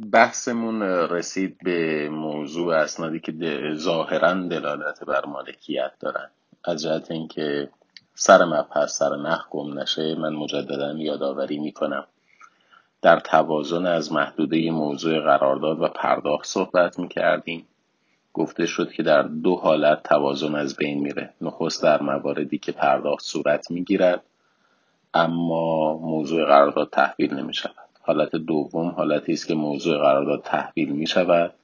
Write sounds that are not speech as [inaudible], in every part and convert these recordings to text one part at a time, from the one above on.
بحثمون رسید به موضوع اسنادی که ظاهرا دلالت بر مالکیت دارن. از جهت اینکه سر مبحث سر نخ گم نشه من مجددا یادآوری می‌کنم. در توازن از محدوده موضوع قرارداد و پرداخت صحبت می‌کردیم. گفته شد که در دو حالت توازن از بین میره. نخست در مواردی که پرداخت صورت می‌گیرد اما موضوع قرارداد تحویل نمی شود حالت دوم حالتی است که موضوع قرارداد تحویل می شود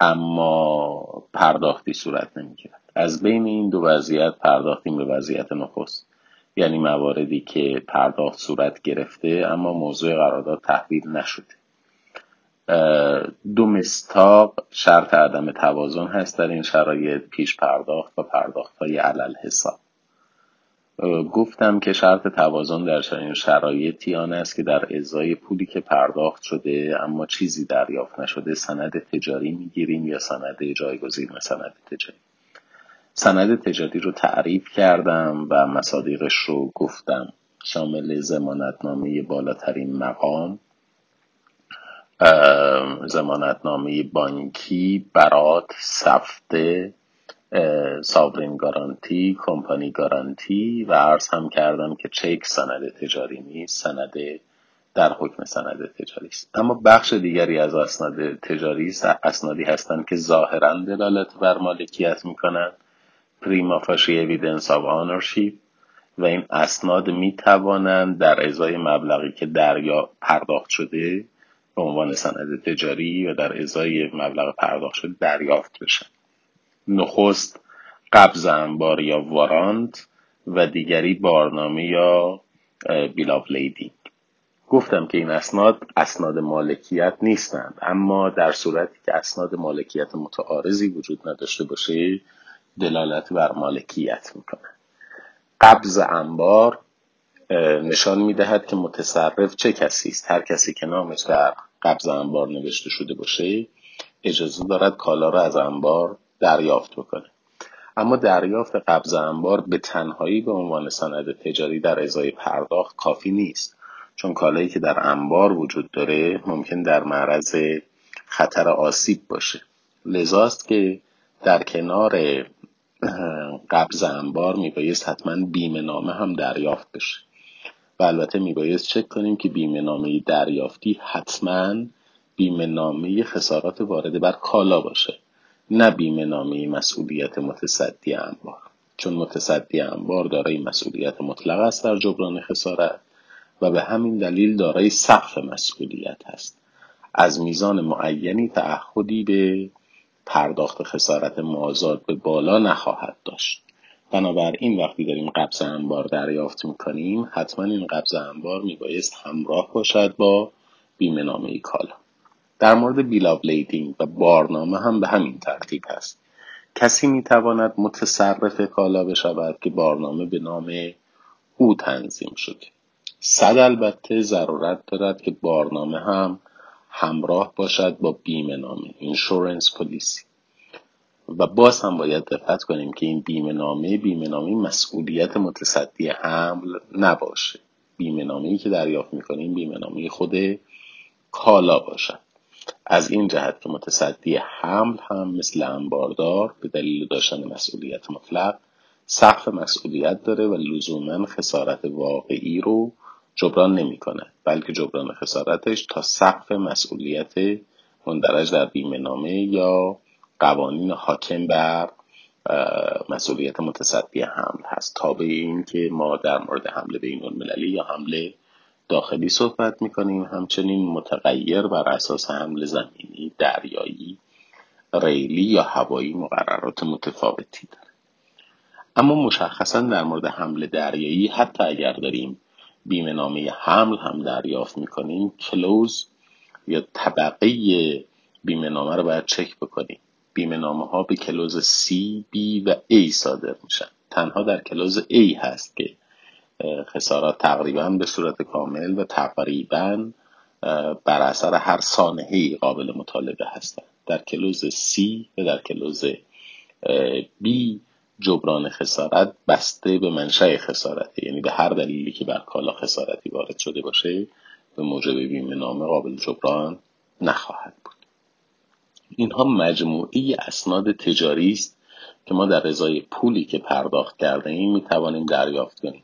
اما پرداختی صورت نمی گیرد از بین این دو وضعیت پرداختیم به وضعیت نخست یعنی مواردی که پرداخت صورت گرفته اما موضوع قرارداد تحویل نشده. دو مستاق شرط عدم توازن هست در این شرایط پیش پرداخت و پرداخت های علل حساب. گفتم که شرط توازن در این شرایطی آن است که در ازای پولی که پرداخت شده اما چیزی دریافت نشده سند تجاری می‌گیریم یا سند جایگزین سند تجاری. سند تجاری رو تعریف کردم و مصادیقش رو گفتم. شامل زمانتنامه بالاترین مقام زمانتنامه بانکی برات سفته sovereign guarantee company guarantee و عرض هم کردم که چک سند تجاری نیست سند در حکم سند تجاری است. اما بخش دیگری از اسناد تجاری اسنادی هستند که ظاهرا دلالت بر مالکیت می‌کنند. prima facie evidence of ownership و این اسناد می توانند در ازای مبلغی که دریا پرداخت شده به عنوان سند تجاری و در ازای مبلغ پرداخت شده دریافت بشن. نخست قبض انبار یا warrant و دیگری بارنامه یا bill of lading گفتم که این اسناد اسناد مالکیت نیستند اما در صورتی که اسناد مالکیت متعارضی وجود نداشته باشه دلالت بر مالکیت می‌کنه. قبض انبار نشان می‌دهد که متصرف چه کسی است. هر کسی که نامش در قبض انبار نوشته شده باشه اجازه دارد کالا را از انبار دریافت بکنه. اما دریافت قبض انبار به تنهایی به عنوان سند تجاری در ازای پرداخت کافی نیست چون کالایی که در انبار وجود داره ممکن در معرض خطر آسیب باشه. لذاست که در کنار قبض انبار میبایست حتما بیمه نامه هم دریافت بشه. و البته میبایست چک کنیم که بیمه نامه دریافتی حتما بیمه نامه خسارات وارده بر کالا باشه. نه بیمه نامه مسئولیت متصدی انبار. چون متصدی انبار دارای مسئولیت مطلق است در جبران خسارت و به همین دلیل دارای سقف مسئولیت است. از میزان معینی تعهدی به پرداخت خسارت مازاد به بالا نخواهد داشت. بنابراین وقتی داریم قبض انبار دریافت می‌کنیم حتما این قبض انبار میبایست همراه باشد با بیمه نامه کالا. در مورد بیلابلیدینگ و بارنامه هم به همین ترتیب هست. کسی می‌تواند متصرف کالا بشود که بارنامه به نام او تنظیم شده. صد البته ضرورت دارد که بارنامه هم همراه باشد با بیمه نامه اینشورنس پلیسی و باز هم باید دقت کنیم که این بیمه نامه بیمه نامه مسئولیت متصدی حمل نباشه. بیمه نامه که دریافت می‌کنیم بیمه نامه خود کالا باشد. از این جهت که متصدی حمل هم مثل انباردار به دلیل داشتن مسئولیت مطلق سقف مسئولیت داره و لزوما خسارت واقعی رو جبران نمی‌کنه بلکه جبران خسارتش تا سقف مسئولیت مندرج در بیمه نامه یا قوانین حاکم بر مسئولیت متصدی حمل هست. تا به این که ما در مورد حمله بین المللی یا حمله داخلی صحبت می‌کنیم. همچنین متغیر بر اساس حمل زمینی دریایی ریلی یا هوایی مقررات متفاوتی داره اما مشخصا در مورد حمل دریایی حتی اگر داریم بیمه نامه حمل هم دریافت می‌کنیم کلوز یا طبقه بیمه نامه رو باید چک بکنیم. بیمه نامه ها به کلوز C, B و A صادر میشن. تنها در کلوز A هست که خسارات تقریبا به صورت کامل و تقریبا بر اثر هر سانحه قابل مطالبه هستند. در کلوز C و در کلوز B جبران خسارت بسته به منشأ خسارته. یعنی به هر دلیلی که بر کالا خسارتی وارد شده باشه به موجب بیمه نامه قابل جبران نخواهد بود. اینها مجموعی اسناد تجاری است که ما در ازای پولی که پرداخت کرده ایم می توانیم دریافت کنیم.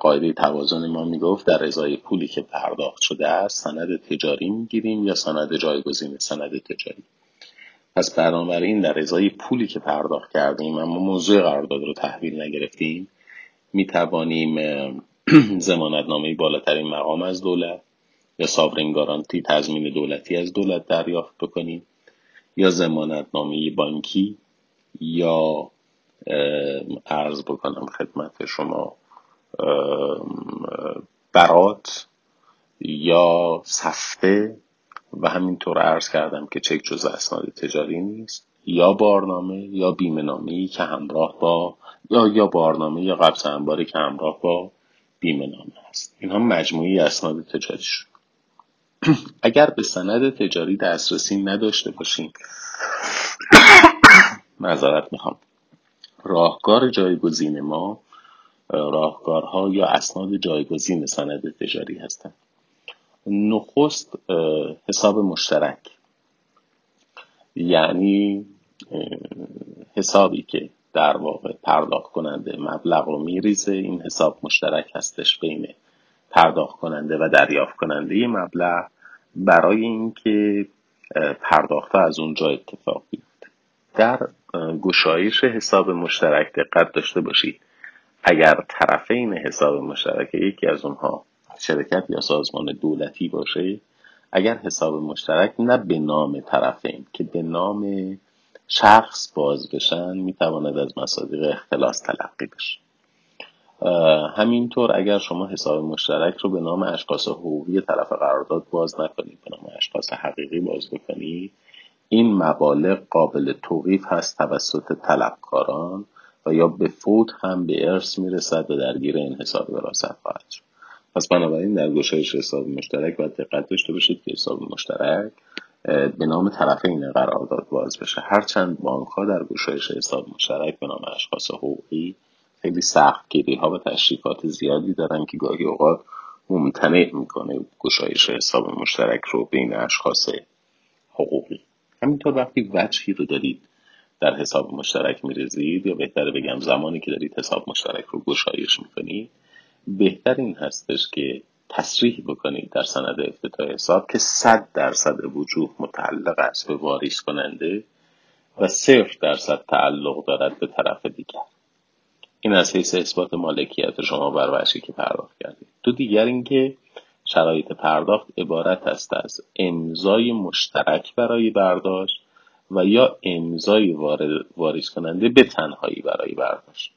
قاعده توازن ما می‌گفت در ازای پولی که پرداخت شده است سند تجاری می‌گیریم یا سند جایگزین سند تجاری؟ پس بنابراین در ازای پولی که پرداخت کردیم اما موضوع قرارداد رو تحویل نگرفتیم می توانیم زمانتنامه [clears throat] بالاترین مقام از دولت یا ساورین گارانتی تضمین دولتی از دولت دریافت بکنیم یا زمانتنامه بانکی یا ارز بکنم خدمت شما برات یا صفحه و همینطور عرض کردم که چک جز اسناد تجاری نیست یا بارنامه یا بیمه که همراه با یا یا بارنامه یا قبض انباری که همراه با بیمه نامه هست. اینها مجموعی اسناد تجاری شد. [clears throat] اگر به سند تجاری دسترسی نداشته باشیم [coughs] معذرت می‌خوام. راهکار جایگزین ما راهکارها یا اسناد جایگزین سند تجاری هستند. نخست حساب مشترک. یعنی حسابی که در واقع پرداخت کننده مبلغ رو میریزه این حساب مشترک هستش بین پرداخت کننده و دریافت کننده مبلغ برای اینکه پرداخت از اونجا اتفاق بیفته. در گشایش حساب مشترک دقت داشته باشید. اگر طرفین حساب مشترک یکی از اونها شرکت یا سازمان دولتی باشه اگر حساب مشترک نه به نام طرفین که به نام شخص باز بشن می‌تواند از مصادیق اختلاس تلقی بشه. همینطور اگر شما حساب مشترک رو به نام اشخاص حقوقی طرف قرارداد باز نکنید به نام اشخاص حقیقی باز بکنید این مبالغ قابل توقیف هست توسط طلبکاران. و یا به فوت هم به ارث می‌رسد و درگیر این حساب وراثت خواهد شد. پس بنابراین در گشایش حساب مشترک باید دقت داشته باشید که حساب مشترک به نام طرفین قرارداد باز بشه. هرچند بانک ها در گشایش حساب مشترک به نام اشخاص حقوقی خیلی سخت گیری ها و تشریفات زیادی دارن که گاهی اوقات ممتنع می‌کنه گشایش حساب مشترک رو بین اشخاص حقوقی. همینطور وقتی وجهی رو دارید در حساب مشترک میریزید یا بهتره بگم زمانی که دارید حساب مشترک رو گشایش می‌کنید؟ بهتر این هستش که تصریح بکنید در سند افتتاح حساب که صد درصد وجوه متعلق است به واریز کننده و صفر درصد تعلق دارد به طرف دیگر. این از حیث اثبات مالکیت شما بر وجهی که پرداخت کردید. دو دیگر اینکه شرایط پرداخت عبارت است از امضای مشترک برای برداشت و یا امضای واریز کننده به تنهایی برای برداشت.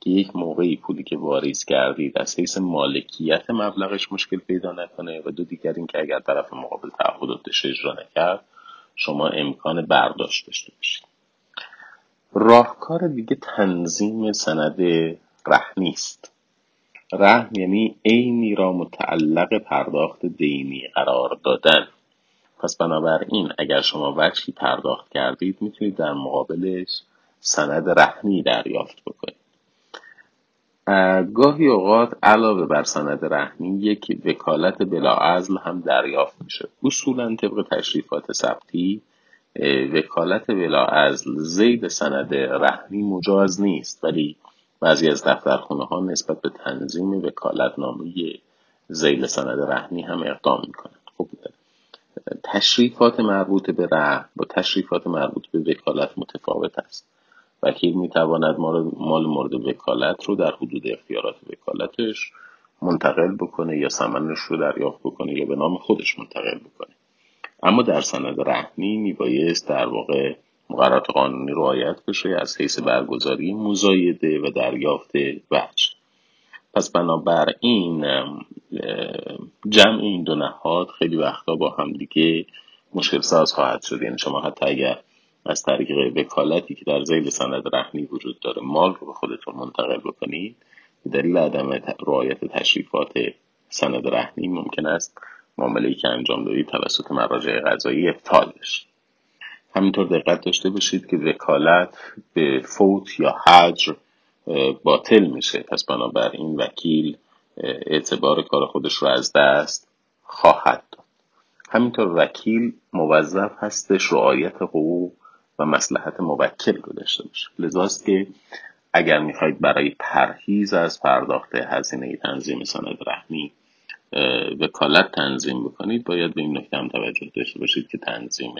که یک موقعی پولی که واریز کردید از حیث مالکیت مبلغش مشکل پیدا نکنه و دو دیگر این که اگر طرف مقابل تعهداتش اجرا نکرد شما امکان برداشت داشته باشید. راهکار دیگه تنظیم سند رهنی است رهن یعنی عینی را متعلق پرداخت دینی قرار دادن. پس بنابراین اگر شما وجهی پرداخت کردید می‌تونید در مقابلش سند رهنی دریافت بکنید. گاهی اوقات علاوه بر سند رهنی یک وکالت بلاعزل هم دریافت میشه. اصولا طبق تشریفات ثبتی وکالت بلاعزل زید سند رهنی مجاز نیست ولی بعضی از دفترخونه ها نسبت به تنظیم وکالت نامه زیل سند رهنی هم اقدام می‌کنن خب تشریفات مربوط به رهن با تشریفات مربوط به وکالت متفاوت است. وکیل می‌تواند مال مورد وکالت رو در حدود اختیارات وکالتش منتقل بکنه یا سمنش رو دریافت بکنه یا به نام خودش منتقل بکنه. اما در سند رهنی میبایست در واقع مقررات قانونی رعایت بشه از حیث برگزاری مزایده و دریافت وجه. پس بنابراین جمع این دو نهاد خیلی وقتا با هم دیگه مشکل ساز خواهد شد. یعنی شما حتی اگر از طریق وکالتی که در زیل سند رهنی وجود داره مال رو به خودتون منتقل بکنید به دلیل عدم رعایت تشریفات سند رهنی ممکن است معامله که انجام دادید توسط مراجع قضایی ابطال بشه. همینطور دقت داشته باشید که وکالت به فوت یا حجر باطل میشه. پس بنابراین وکیل اعتبار کار خودش رو از دست خواهد داد. همینطور وکیل موظف هستش رعایت حقوق و مسلحت موکل رو داشته باشه. لذاست که اگر می‌خواید برای پرهیز از پرداخت هزینه تنظیم سند رحمی وکالت تنظیم بکنید باید به این نکته هم توجه داشته باشید که تنظیم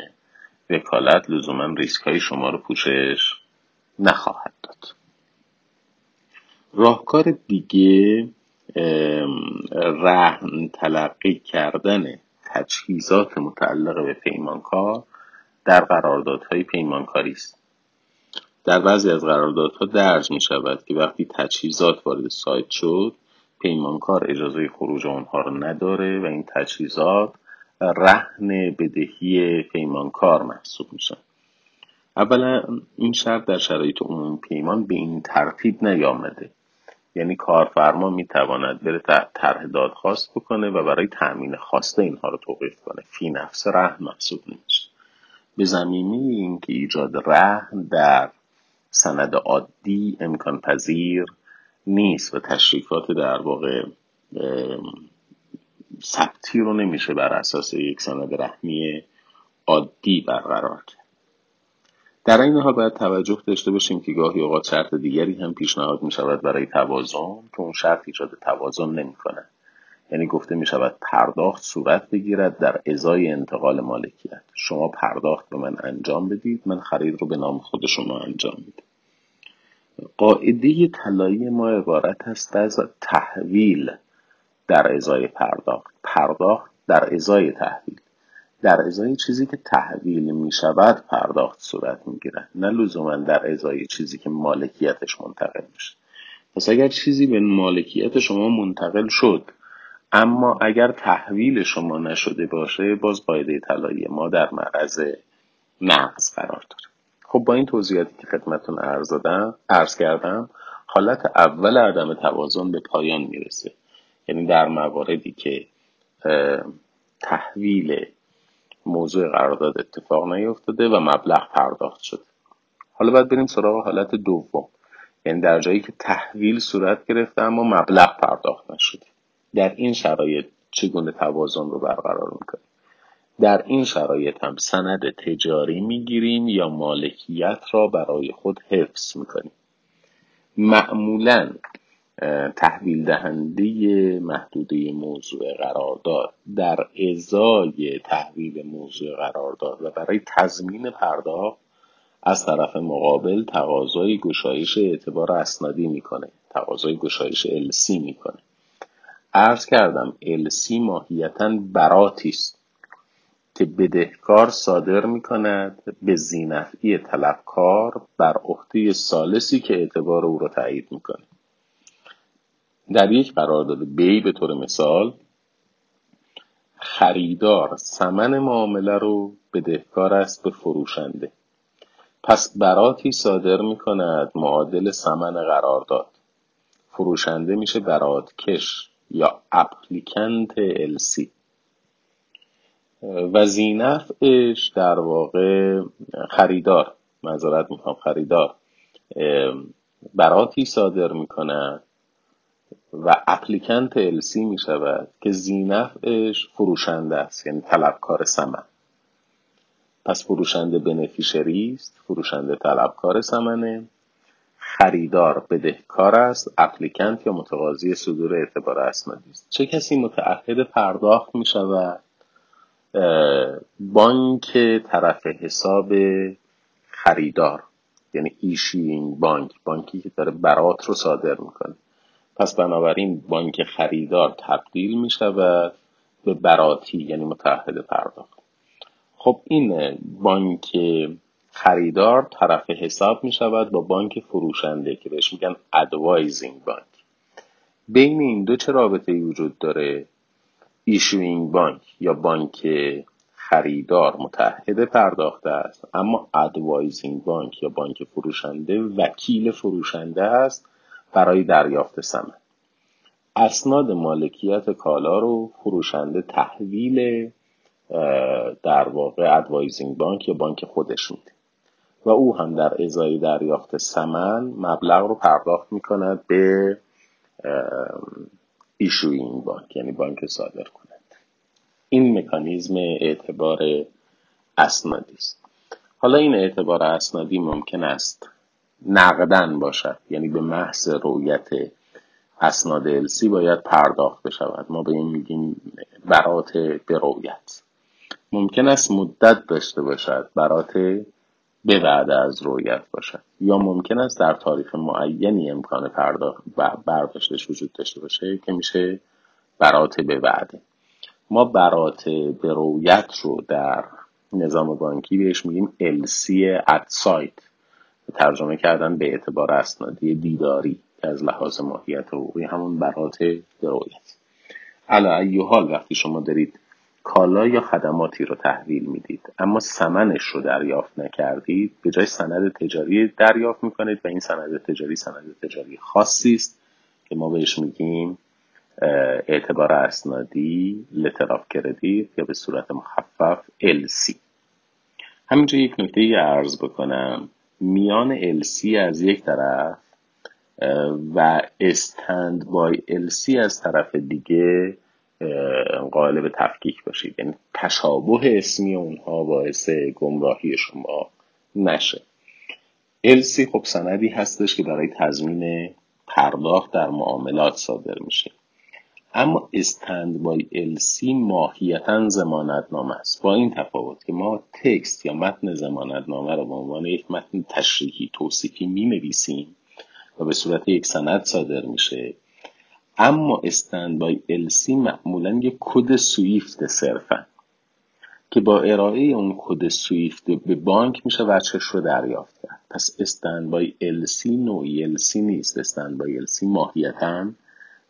وکالت لزوما ریسک های شما رو پوشش نخواهد داد. راهکار دیگه رهن تلقی کردن تجهیزات متعلق به پیمانکار در قراردادهای پیمانکاری است. در بعضی از قراردادها درج می شود که وقتی تجهیزات وارد سایت شد پیمانکار اجازه خروج آنها را نداره و این تجهیزات رهن بدهی پیمانکار محسوب میشن. اولا این شرط در شرایط عمومی پیمان به این ترتیب نیامده. یعنی کارفرما می‌تواند بره طرح دادخواست بکنه و برای تأمین خواسته اینها رو توقیف کنه. فی نفس رهن محسوب نمیشه به زمینه اینکه ایجاد رهن در سند عادی امکان پذیر نیست و تشریفات در واقع ثبتی رو نمیشه بر اساس یک سند رحمی عادی برقرار کرد. در این حال باید توجه داشته باشیم که گاهی اوقات شرط دیگری هم پیشنهاد می شود برای توازن که اون شرط ایجاد توازن نمی کنه. یعنی گفته می شود پرداخت صورت بگیرد در ازای انتقال مالکیت. شما پرداخت به من انجام بدید من خرید رو به نام خود شما انجام میدم. قاعده طلایی ما عبارت است از تحویل در ازای پرداخت. پرداخت در ازای تحویل. در ازای چیزی که تحویل می شود پرداخت صورت می گیرد نه لزوما در ازای چیزی که مالکیتش منتقل میشه پس اگر چیزی به مالکیت شما منتقل شد اما اگر تحویل شما نشده باشه باز قاعده طلایی ما در معرض نقض قرار داره. خب با این توضیحاتی که خدمتون عرض دادم عرض کردم حالت اول عدم توازن به پایان می‌رسه. یعنی در مواردی که تحویل موضوع قرارداد اتفاق نیفتاده و مبلغ پرداخت شده. حالا باید بریم سراغ حالت دوم. یعنی در جایی که تحویل صورت گرفته اما مبلغ پرداخت نشده. در این شرایط چگونه توازن رو برقرار می‌کنیم؟ در این شرایط هم سند تجاری می‌گیریم یا مالکیت را برای خود حفظ می‌کنیم؟ معمولا تحویل دهنده محدوده موضوع قرارداد در ازای تحویل موضوع قرارداد و برای تضمین پرداخت از طرف مقابل تقاضای گشایش اعتبار اسنادی می‌کنه تقاضای گشایش السی می‌کنه. عرض کردم السی ماهیتا براتی است که بدهکار صادر می کند به زینفعی طلبکار بر عهده سالسی که اعتبار او را تایید می‌کنه. در یک قرارداد بی به طور مثال. خریدار سمن معامله رو بدهکار است به فروشنده. پس براتی صادر می کند معادل سمن قرارداد. فروشنده میشه برات کش یا اپلیکنت السی و زینفعش در واقع خریدار. معذرت می‌خوام خریدار. براتی صادر می‌کنه و اپلیکنت السی می شود که زینفعش فروشنده است یعنی طلبکار سمن. پس فروشنده بنفیشری است فروشنده طلبکار سمنه. خریدار بدهکار است اپلیکنت یا متقاضی صدور اعتبار اسنادی است. چه کسی متعهد پرداخت می شود؟ بانک طرف حساب خریدار یعنی issuing bank بانکی که داره برات رو صادر می‌کنه. پس بنابراین بانک خریدار تبدیل می شود به براتی یعنی متعهد پرداخت. خب این بانک خریدار طرف حساب می شود با بانک فروشنده که بهش میگن advising bank. بین این دو چه رابطه وجود داره؟ issuing bank یا بانک خریدار متعهد پرداخت است اما advising bank یا بانک فروشنده وکیل فروشنده است برای دریافت ثمن اسناد مالکیت کالا رو فروشنده تحویل در واقع advising bank یا بانک خودش میده. و او هم در ازای دریافت سمن مبلغ رو پرداخت می‌کند به ایشوینگ بانک یعنی بانک صادر کنند این مکانیزم اعتبار اسنادی است. حالا این اعتبار اسنادی ممکن است نقدن باشد. یعنی به محض رویت اسناد السی باید پرداخت بشود. ما به این میگیم برات به رویت ممکن است مدت داشته باشد. برات به بعد از رویت باشد. یا ممکن است در تاریخ معینی امکان پرداخت و برداشتش وجود داشته باشه که میشه برات به بعده ما برات به رویت رو در نظام بانکی بهش میگیم LC at site ترجمه کردن به اعتبار اسنادی دیداری که از لحاظ ماهیت حقوقی همون برات رویت علا ای حال وقتی شما دارید کالا یا خدماتی رو تحویل می‌دید اما سمنش رو دریافت نکردید به جای سند تجاری دریافت می‌کنید و این سند تجاری سند تجاری خاصی است که ما بهش میگیم اعتبار اسنادی لتر کردیت یا به صورت مخفف LC همینجا یک نکته عرض بکنم. میان LC از یک طرف و استند بای LC از طرف دیگه قائل به تفکیک باشید. یعنی تشابه اسمی اونها باعث گمراهی شما نشه. LC خب سندی هستش که برای تضمین پرداخت در معاملات صادر میشه. اما استند بای LC ماهیتا زمانتنامه است. با این تفاوت که ما تکست یا متن زمانتنامه رو به عنوان یک متن تشریحی توصیفی می نویسیم و به صورت یک سند صادر میشه. اما استند بای LC معمولا یک کد سویفت صرفا که با ارائه اون کد سویفت به بانک میشه وچهش رو دریافت کرد. پس استند بای LC نوعی LC نیست. استند بای LC ماهیتا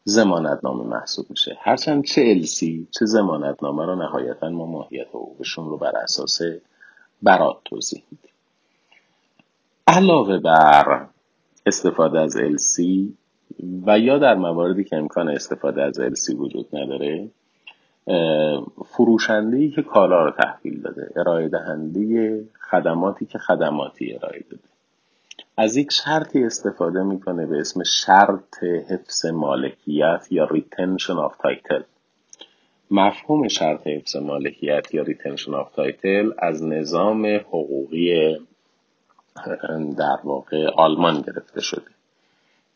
زمانتنامه محسوب میشه. هرچند چه السی چه زمانتنامه رو نهایتا ما ماهیت حقوقشون رو بر اساس برات توضیح میدیم. علاوه بر استفاده از السی و یا در مواردی که امکان استفاده از السی وجود نداره فروشنده که کالا رو تحویل داده ارائه دهنده خدماتی که خدماتی ارائه داده. از یک شرطی استفاده می‌کنه به اسم شرط حفظ مالکیت یا retention of title. مفهوم شرط حفظ مالکیت یا retention of title از نظام حقوقی در واقع آلمان گرفته شده.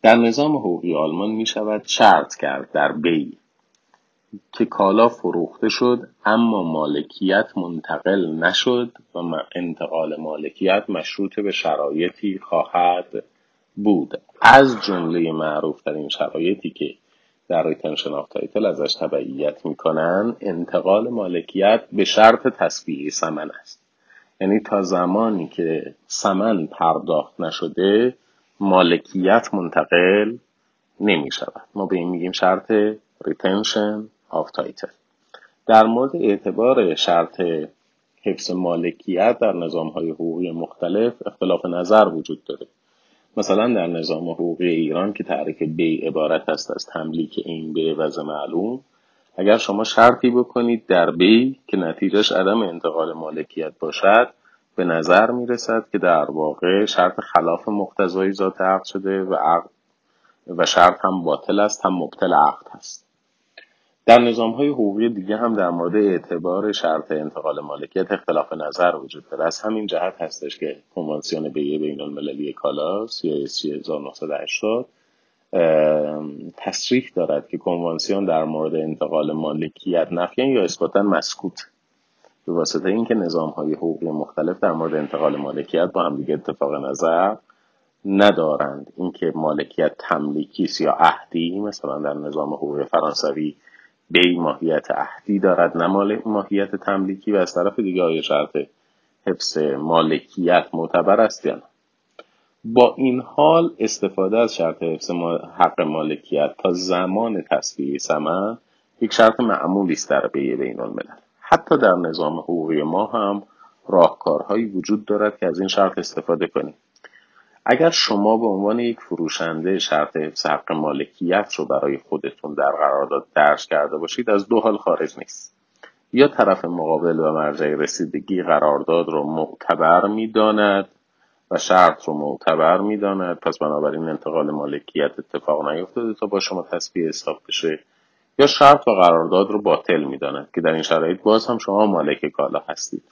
در نظام حقوقی آلمان می شود شرط کرد در بی که کالا فروخته شد اما مالکیت منتقل نشد و انتقال مالکیت مشروط به شرایطی خواهد بود. از جمله معروف این شرایطی که در retention of title ازش تبعیت می‌کنن انتقال مالکیت به شرط تصویه سمن است. یعنی تا زمانی که سمن پرداخت نشده مالکیت منتقل نمی شود ما به این میگیم شرط retention of title در مورد اعتبار شرط حفظ مالکیت در نظام های حقوقی مختلف اختلاف نظر وجود داره. مثلا در نظام حقوقی ایران که تعریف بیع عبارت است از تملیک عین به عوض معلوم اگر شما شرطی بکنید در بیع که نتیجهش عدم انتقال مالکیت باشد به نظر می رسد که در واقع شرط خلاف مقتضای ذات عقد شده و عقد و شرط هم باطل است هم مبتل عقد هست. در نظام های حقوقی دیگه هم در مورد اعتبار شرط انتقال مالکیت اختلاف نظر وجود داره. از همین جهت هستش که کنوانسیون بیه بین المللی کالا CISC 1980 تصریح دارد که کنوانسیون در مورد انتقال مالکیت نفیان یا اثباتا مسکوت. به واسطه اینکه نظام های حقوقی مختلف در مورد انتقال مالکیت با هم دیگه اتفاق نظر ندارند. اینکه مالکیت تملیکی یا عهدی مثلا در نظام حقوقی فرانسوی بی ماهیت عهدی دارد نه ماهیت تملیکی و از طرف دیگه آیا شرط حفظ مالکیت معتبر است یا نه؟ با این حال استفاده از شرط حفظ حق مالکیت تا زمان تصویه سمن یک شرط معمولی است در بیه بین الملل. حتی در نظام حقوقی ما هم راهکارهایی وجود دارد که از این شرط استفاده کنیم. اگر شما به عنوان یک فروشنده شرط حفظ مالکیت رو برای خودتون در قرارداد درج کرده باشید از دو حال خارج نیست. یا طرف مقابل و مرجع رسیدگی قرارداد رو معتبر می‌داند و شرط رو معتبر می‌داند پس بنابراین انتقال مالکیت اتفاق نیفتاده تا با شما تصفیه حساب بشه یا شرط و قرارداد رو باطل می‌داند که در این شرایط باز هم شما مالک کالا هستید.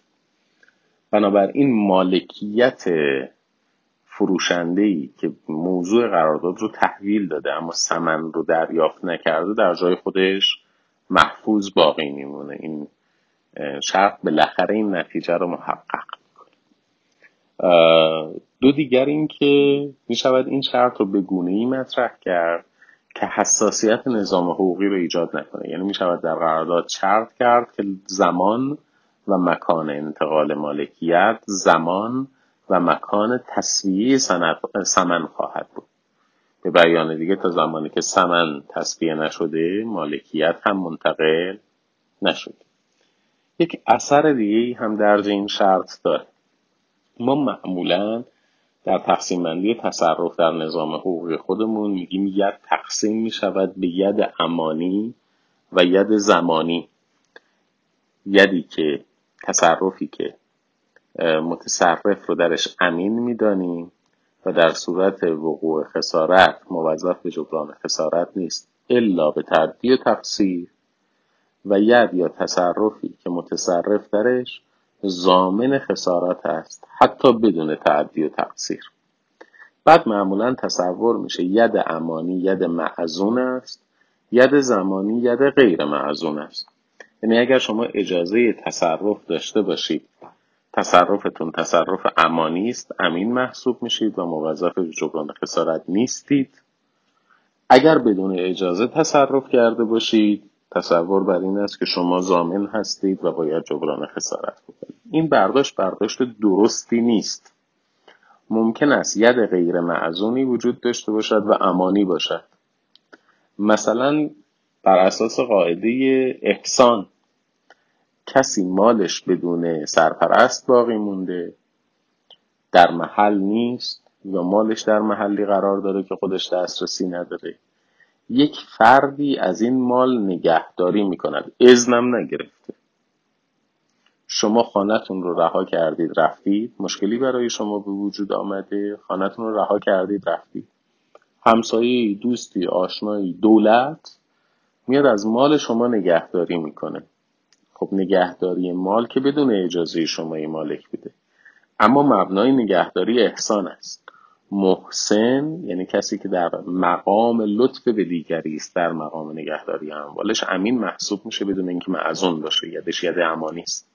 بنابراین مالکیت فروشنده ای که موضوع قرارداد رو تحویل داده اما سمن رو دریافت نکرده در جای خودش محفوظ باقی میمونه. این شرط بالاخره این نتیجه رو محقق می‌کنه. دو دیگر این که می شود این شرط رو به گونه ای مطرح کرد که حساسیت نظام حقوقی رو ایجاد نکنه. یعنی می شود در قرارداد شرط کرد که زمان و مکان انتقال مالکیت زمان و مکان تصویه سمن خواهد بود. به بیان دیگه تا زمانی که سمن تصویه نشده مالکیت هم منتقل نشده. یک اثر دیگه هم در این شرط داره. ما معمولا در تقسیم بندی تصرف در نظام حقوقی خودمون میگیم ید تقسیم می‌شود به ید امانی و ید زمانی. یدی که تصرفی که متصرف رو درش امین می‌دانیم و در صورت وقوع خسارت موظف به جبران خسارت نیست الا به تعدی و تقصیر و ید یا تصرفی که متصرف درش زامن خسارت است حتی بدون تعدی و تقصیر بعد معمولا تصور میشه ید امانی ید معزون است ید زمانی ید غیر معزون است. یعنی اگر شما اجازه تصرف داشته باشید تصرفتون تصرف امانی است. امین محسوب میشید و موظف جبران خسارت نیستید. اگر بدون اجازه تصرف کرده باشید تصور بر این است که شما زامن هستید و باید جبران خسارت بکنید. این برداشت برداشت درستی نیست. ممکن است ید غیر معزونی وجود داشته باشد و امانی باشد. مثلا بر اساس قاعده احسان کسی مالش بدون سرپرست باقی مونده در محل نیست یا مالش در محلی قرار داره که خودش دسترسی نداره. یک فردی از این مال نگهداری می‌کند. ازنم نگرفته. شما خانتون رو رها کردید رفتید. مشکلی برای شما به وجود آمده. خانتون رو رها کردید رفتید. همسایه دوستی آشنایی دولت میاد از مال شما نگهداری می‌کنه. خب نگهداری مال که بدون اجازه شما مالک بده اما مبنای نگهداری احسان است. محسن یعنی کسی که در مقام لطف به دیگری است در مقام نگهداری اموالش. امین محسوب میشه بدون اینکه معزون باشه یدش ید امانی است.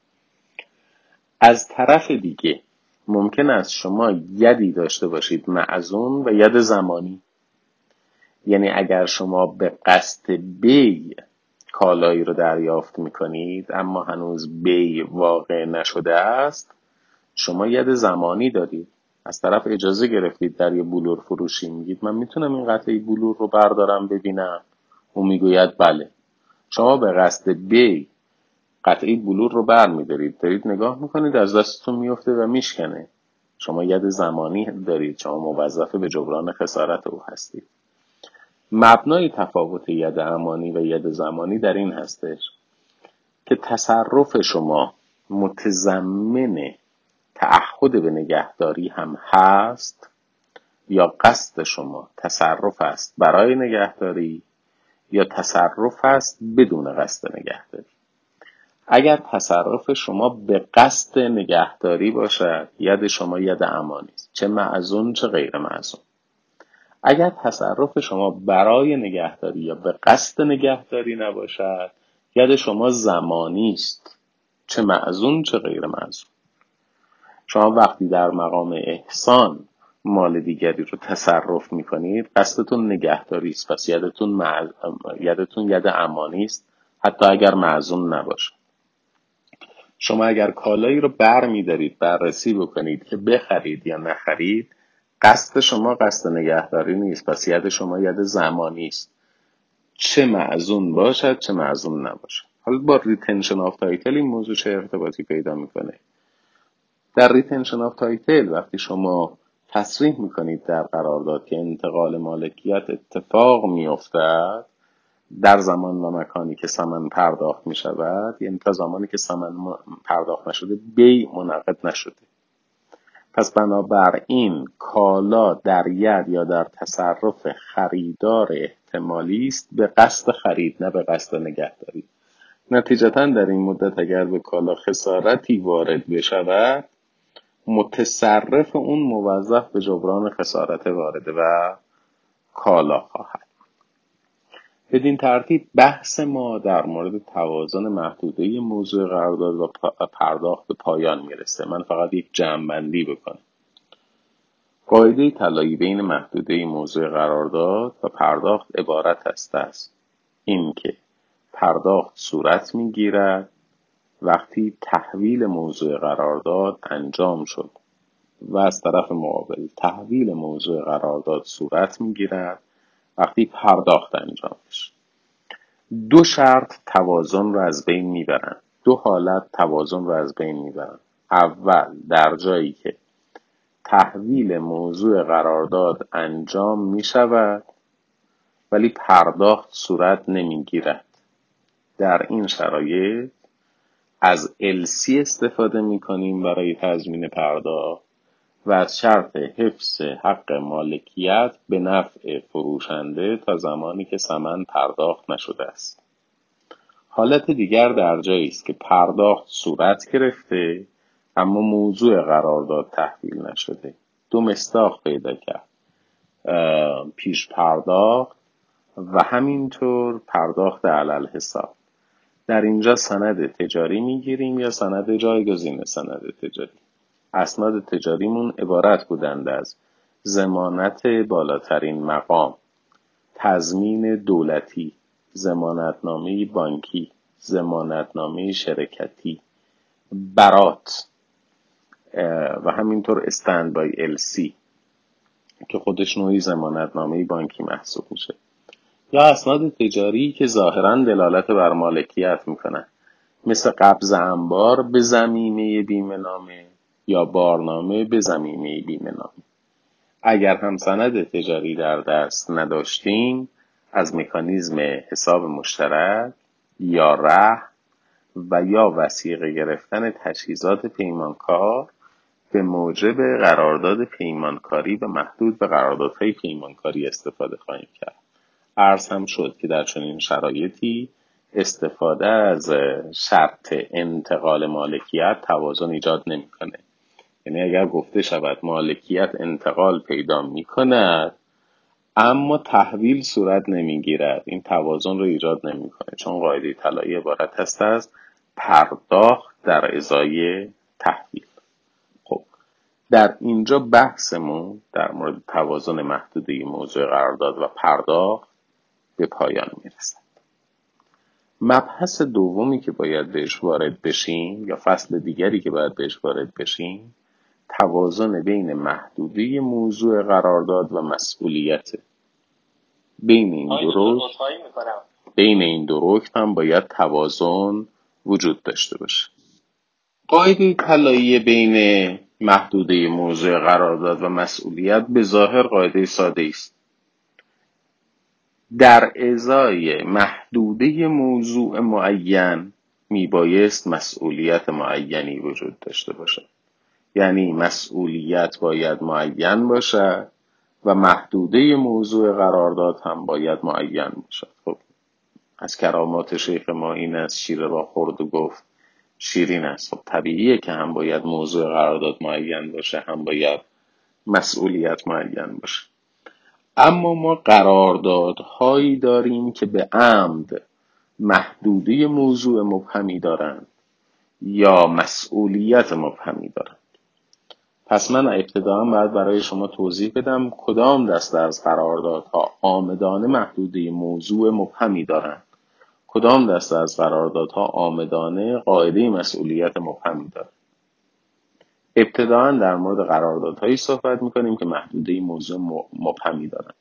از طرف دیگه ممکن است شما یدی داشته باشید معزون و ید زمانی. یعنی اگر شما به قصد بی کالایی رو دریافت می‌کنید اما هنوز بی واقع نشده است. شما ید زمانی دارید. از طرف اجازه گرفتید در یه بلور فروشی. میگید من می‌تونم این قطعه بلور رو بردارم ببینم. اون می‌گوید بله. شما به قصد بی قطعه بلور رو بر میدارید دارید نگاه می‌کنید از دستتون میفته و میشکنه. شما ید زمانی دارید. شما موظفه به جبران خسارت او هستید. مبنای تفاوت ید امانی و ید زمانی در این هستش که تصرف شما متضمن تعهد به نگهداری هم هست یا قصد شما تصرف است برای نگهداری یا تصرف است بدون قصد نگهداری. اگر تصرف شما به قصد نگهداری باشد ید شما ید امانی است. چه معزون چه غیر معزون. اگر تصرف شما برای نگهداری یا به قصد نگهداری نباشد ید شما زمانی است. چه معزون چه غیر معزون. شما وقتی در مقام احسان مال دیگری رو تصرف می‌کنید قصدتون نگهداری است. پس یدتون, مع... یدتون ید امانی است. حتی اگر مأذون نباشه شما اگر کالایی رو بر میدارید بررسی بکنید که بخرید یا نخرید قصد شما قصد نگهداری نیست پس ید شما ید ضمانی است. چه مأذون باشد چه مأذون نباشد. حالا با retention of title این موضوع چه ارتباطی پیدا می‌کنه؟ در retention of title وقتی شما تصریح می‌کنید در قرارداد که انتقال مالکیت اتفاق میافتد در زمان و مکانی که سمن پرداخت می شود یعنی تا زمانی که سمن پرداخت نشده بی منعقد نشده. پس بنابراین کالا در ید یا در تصرف خریدار احتمالی است به قصد خرید نه به قصد نگهداری. نتیجتا در این مدت اگر به کالا خسارتی وارد بشود متصرف اون موظف به جبران خسارت وارده و کالا خواهد. بدین ترتیب بحث ما در مورد توازن محدوده موضوع قرارداد و پرداخت به پایان می‌رسه. من فقط یک جمعبندی بکنم. قاعده طلایی بین محدوده موضوع قرارداد و پرداخت عبارت است از اینکه پرداخت صورت می‌گیرد وقتی تحویل موضوع قرارداد انجام شد و از طرف مقابل تحویل موضوع قرارداد صورت می‌گیرد وقتی پرداخت انجام بشه دو شرط توازن رو از بین می‌برن. دو حالت توازن رو از بین می‌برن. اول در جایی که تحویل موضوع قرارداد انجام می شود ولی پرداخت صورت نمی‌گیرد. در این شرایط از السی استفاده می کنیم برای تضمین پرداخت. و از شرط حفظ حق مالکیت به نفع فروشنده تا زمانی که سمن پرداخت نشده است. حالت دیگر در جایی است که پرداخت صورت گرفته اما موضوع قرارداد تحویل نشده. دو مستاق پیدا کرد. پیش پرداخت و همینطور پرداخت علل حساب. در اینجا سند تجاری می‌گیریم یا سند جایگزین سند تجاری؟ اسناد تجاریمون عبارت بودند از زمانت بالاترین مقام تضمین دولتی زمانتنامه بانکی زمانتنامه شرکتی برات و همینطور استند بای سی که خودش نوعی زمانتنامه بانکی محسوب میشه. یا اسناد تجاری که ظاهرا دلالت بر مالکیت می‌کنن. مثل قبض انبار به زمینه بیمه نامه یا بارنامه به زمینه بیمه نامه اگر هم سند تجاری در دست نداشتیم از مکانیزم حساب مشترک یا ره و یا وسیقه گرفتن تجهیزات پیمانکار به موجب قرارداد پیمانکاری و محدود به قراردادهای پیمانکاری استفاده خواهیم کرد. عرض هم شد که در چنین شرایطی استفاده از شرط انتقال مالکیت توازن ایجاد نمی‌کنه. یعنی اگر گفته شود مالکیت انتقال پیدا می کند اما تحویل صورت نمی‌گیرد. این توازن رو ایجاد نمی‌کنه. چون قاعده طلایی عبارت هست از پرداخت در ازای تحویل. خب در اینجا بحثمون در مورد توازن محدوده موضوع قرارداد و پرداخت به پایان می‌رسد. مبحث دومی که باید بهش وارد بشیم یا فصل دیگری که باید بهش وارد بشیم توازن بین محدوده موضوع قرارداد و مسئولیت. بین این دو رکن بین این دو هم باید توازن وجود داشته باشه. قاعده طلایی بین محدوده موضوع قرارداد و مسئولیت به ظاهر قاعده ساده است. در ازای محدوده موضوع معین میبایست مسئولیت معینی وجود داشته باشد. یعنی مسئولیت باید معین باشد و محدوده موضوع قرارداد هم باید معین باشد. خب از کرامات شیخ ما این است شیر را خورد و گفت شیرین است. خب طبیعیه که هم باید موضوع قرارداد معین باشه هم باید مسئولیت معین باشه. اما ما قراردادهایی داریم که به عمد محدوده موضوع مبهمی دارند یا مسئولیت مبهمی دارند. پس من ابتدا باید برای شما توضیح بدم کدام دسته از قراردادها آمدانه محدوده موضوع مبهمی دارند. کدام دسته از قراردادها آمدانه قاعده مسئولیت مبهمی دارند. ابتدا در مورد قراردادهایی صحبت می‌کنیم که محدوده موضوع مبهمی دارند.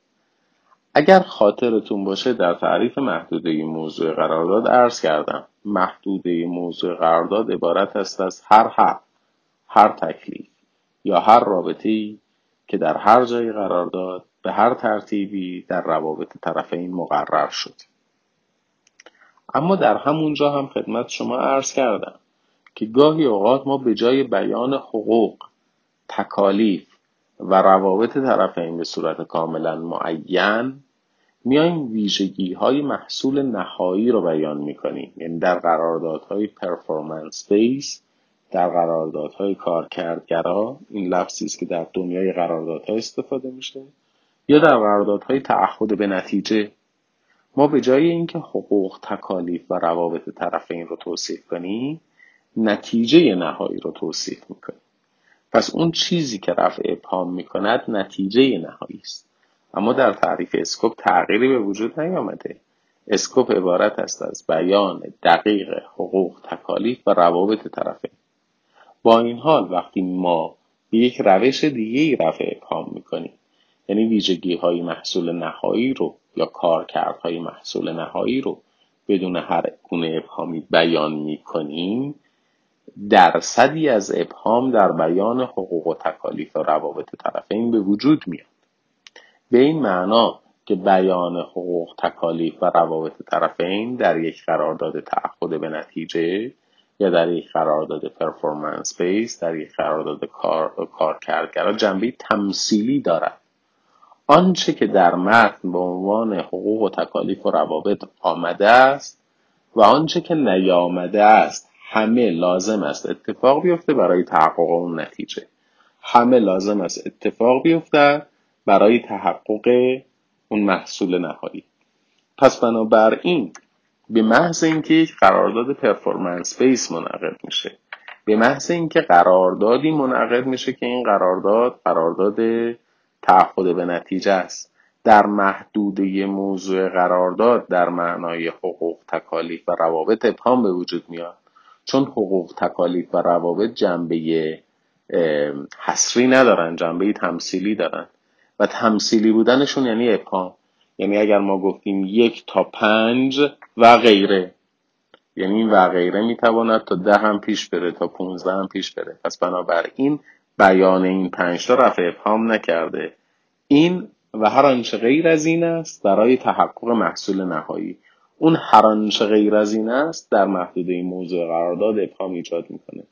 اگر خاطرتون باشه در تعریف محدوده موضوع قرارداد عرض کردم. محدوده موضوع قرارداد عبارت است از هر حق هر تکلیف. یا هر رابطی که در هر جای قرار داد به هر ترتیبی در روابط طرفین مقرر شد. اما در همونجا هم خدمت شما عرض کردم که گاهی اوقات ما به جای بیان حقوق تکالیف و روابط طرفین به صورت کاملا معین میایم ویژگی های محصول نهایی رو بیان می‌کنیم. یعنی در قراردادهای پرفورمنس بیس در قراردادهای کارکردگرا این لفظی است که در دنیای قراردادها استفاده میشه یا در قراردادهای تعهد به نتیجه. ما به جای اینکه حقوق تکالیف و روابط طرفین رو توصیف کنیم نتیجه نهایی رو توصیف می‌کنیم. پس اون چیزی که رفع ابهام می‌کند نتیجه نهایی است. اما در تعریف اسکوپ تغییری به وجود نیامده. اسکوپ عبارت است از بیان دقیق حقوق تکالیف و روابط طرفین با این حال وقتی ما به یک روش دیگه ای رفع ابهام می‌کنیم یعنی ویژگی های محصول نهایی رو یا کارکردهای محصول نهایی رو بدون هر گونه ابهامی بیان می‌کنیم درصدی از ابهام در بیان حقوق و تکالیف و روابط طرفین به وجود میاد. به این معنا که بیان حقوق تکالیف و روابط طرفین در یک قرارداد تعهد به نتیجه یا در یک قرارداد پرفورمنس بیس در یک قرارداد کار, کار جنبه تمثیلی دارد آنچه که در متن به عنوان حقوق و تکالیف و روابط آمده است و آنچه که نیامده است همه لازم است اتفاق بیفته برای تحقق اون نتیجه. همه لازم است اتفاق بیفته برای تحقق اون محصول نهایی. پس بنابراین به محض اینکه یک قرارداد پرفورمنس بیس منعقد میشه. به محض اینکه قراردادی منعقد میشه که این قرارداد قرارداد تعهد به نتیجه است. در محدوده موضوع قرارداد در معنای حقوق تکالیف و روابط ابهام به وجود میاد. چون حقوق تکالیف و روابط جنبه حسری ندارن جنبه تمثیلی دارن. و تمثیلی بودنشون یعنی ابهام. یعنی اگر ما گفتیم یک تا پنج و غیره. یعنی این و غیره می‌تواند تا ده هم پیش بره تا پونزده هم پیش بره. پس بنابراین بیان این پنج تا رفع ابهام نکرده. این و هر آنچه غیر از این است برای تحقق محصول نهایی. اون هر آنچه غیر از این است در محدوده این موضوع قرارداد ابهام ایجاد می‌کنه.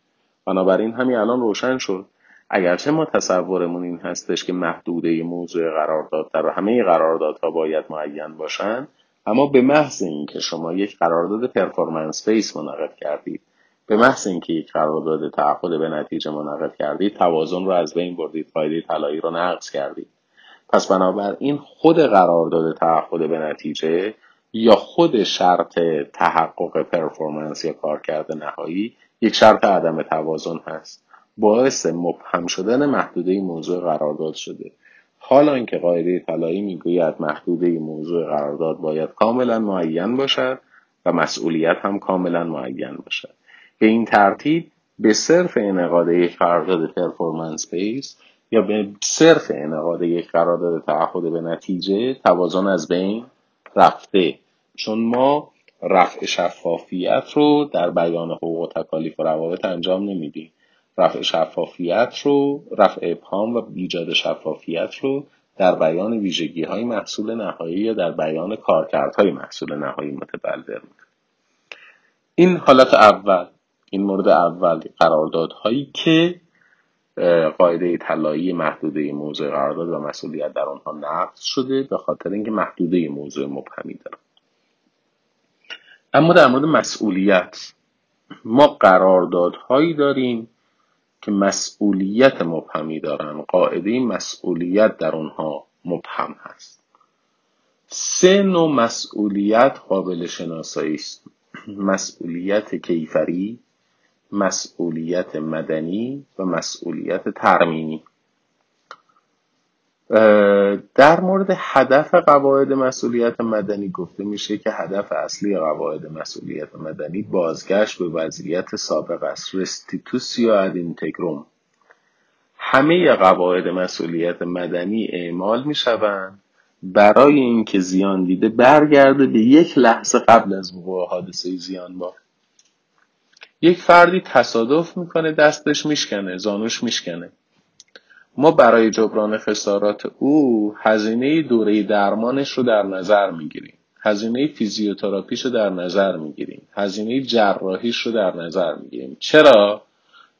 بنابراین همین الان روشن شد. اگرچه ما تصورمون این هستش که محدوده موضوع قرارداد در همه قراردادها باید معین باشن اما به محض اینکه شما یک قرارداد پرفورمنس بیس منعقد کردید به محض اینکه یک قرارداد تعهد به نتیجه منعقد کردید توازن رو از بین بردید قاعده طلایی رو نقض کردید. پس بنابراین خود قرارداد تعهد به نتیجه یا خود شرط تحقق پرفورمنس یا کارکرد نهایی یک شرط عدم توازن هست. باعث مبهم شدن محدوده موضوع قرارداد شده. حالا که قاعده طلایی می‌گوید محدوده موضوع قرارداد باید کاملا معین باشد و مسئولیت هم کاملا معین باشد. به این ترتیب به صرف انعقاد یک قرارداد پرفورمنس بیس یا به صرف انعقاد یک قرارداد تعهد به نتیجه توازن از بین رفته. چون ما رفع شفافیت رو در بیان حقوق و تکالیف و روابط انجام نمیدیم. رفع شفافیت رو رفع ابهام و ایجاد شفافیت رو در بیان ویژگی های محصول نهایی یا در بیان کارکردهای محصول نهایی متبلور این حالت اول این مورد اول قراردادهایی که قاعده طلایی محدوده موضوع قرارداد و مسئولیت در آنها نقض شده به خاطر اینکه محدوده موضوع مبهمی دارن. اما در مورد مسئولیت ما قراردادهایی داریم که مسئولیت مبهمی دارن قاعده مسئولیت در آنها مبهم هست. سه نوع مسئولیت قابل شناسایی است. مسئولیت کیفری مسئولیت مدنی و مسئولیت ترمینی. در مورد هدف قواعد مسئولیت مدنی گفته میشه که هدف اصلی قواعد مسئولیت مدنی بازگشت به وضعیت سابق است. رستیتوسیو اد اینتگروم همه قواعد مسئولیت مدنی اعمال می‌شوند. برای اینکه زیان دیده برگرده به یک لحظه قبل از وقوع حادثه زیان بار یک فردی تصادف می‌کنه دستش میشکنه زانوش میشکنه. ما برای جبران خسارات او هزینه دوره درمانش رو در نظر می‌گیریم. هزینه فیزیوتراپیش رو در نظر می‌گیریم. هزینه جراحیش رو در نظر می‌گیریم. چرا؟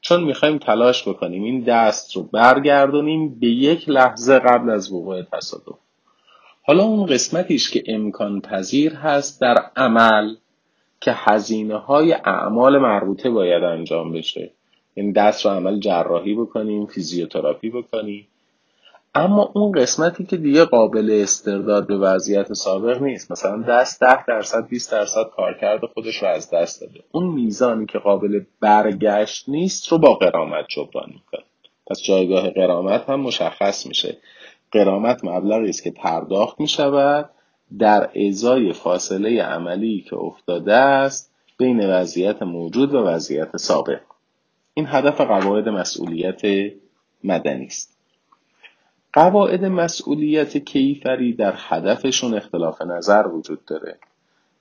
چون می‌خوایم تلاش بکنیم این دست رو برگردونیم به یک لحظه قبل از وقوع تصادف. حالا اون قسمتیش که امکان پذیر هست در عمل که هزینه های اعمال مربوطه باید انجام بشه. یعنی دست رو عمل جراحی بکنیم فیزیوتراپی بکنیم. اما اون قسمتی که دیگه قابل استرداد به وضعیت سابق نیست. مثلا دست ده درصد 20 درصد کارکرد خودش رو از دست داده. اون میزانی که قابل برگشت نیست رو با قرامت جبران می‌کنه. پس جایگاه قرامت هم مشخص میشه. قرامت مبلغی است که پرداخت می‌شود در ازای فاصله عملی که افتاده است بین وضعیت موجود و وضعیت سابق این هدف قواعد مسئولیت مدنی است. قواعد مسئولیت کیفری در هدفشون اختلاف نظر وجود داره.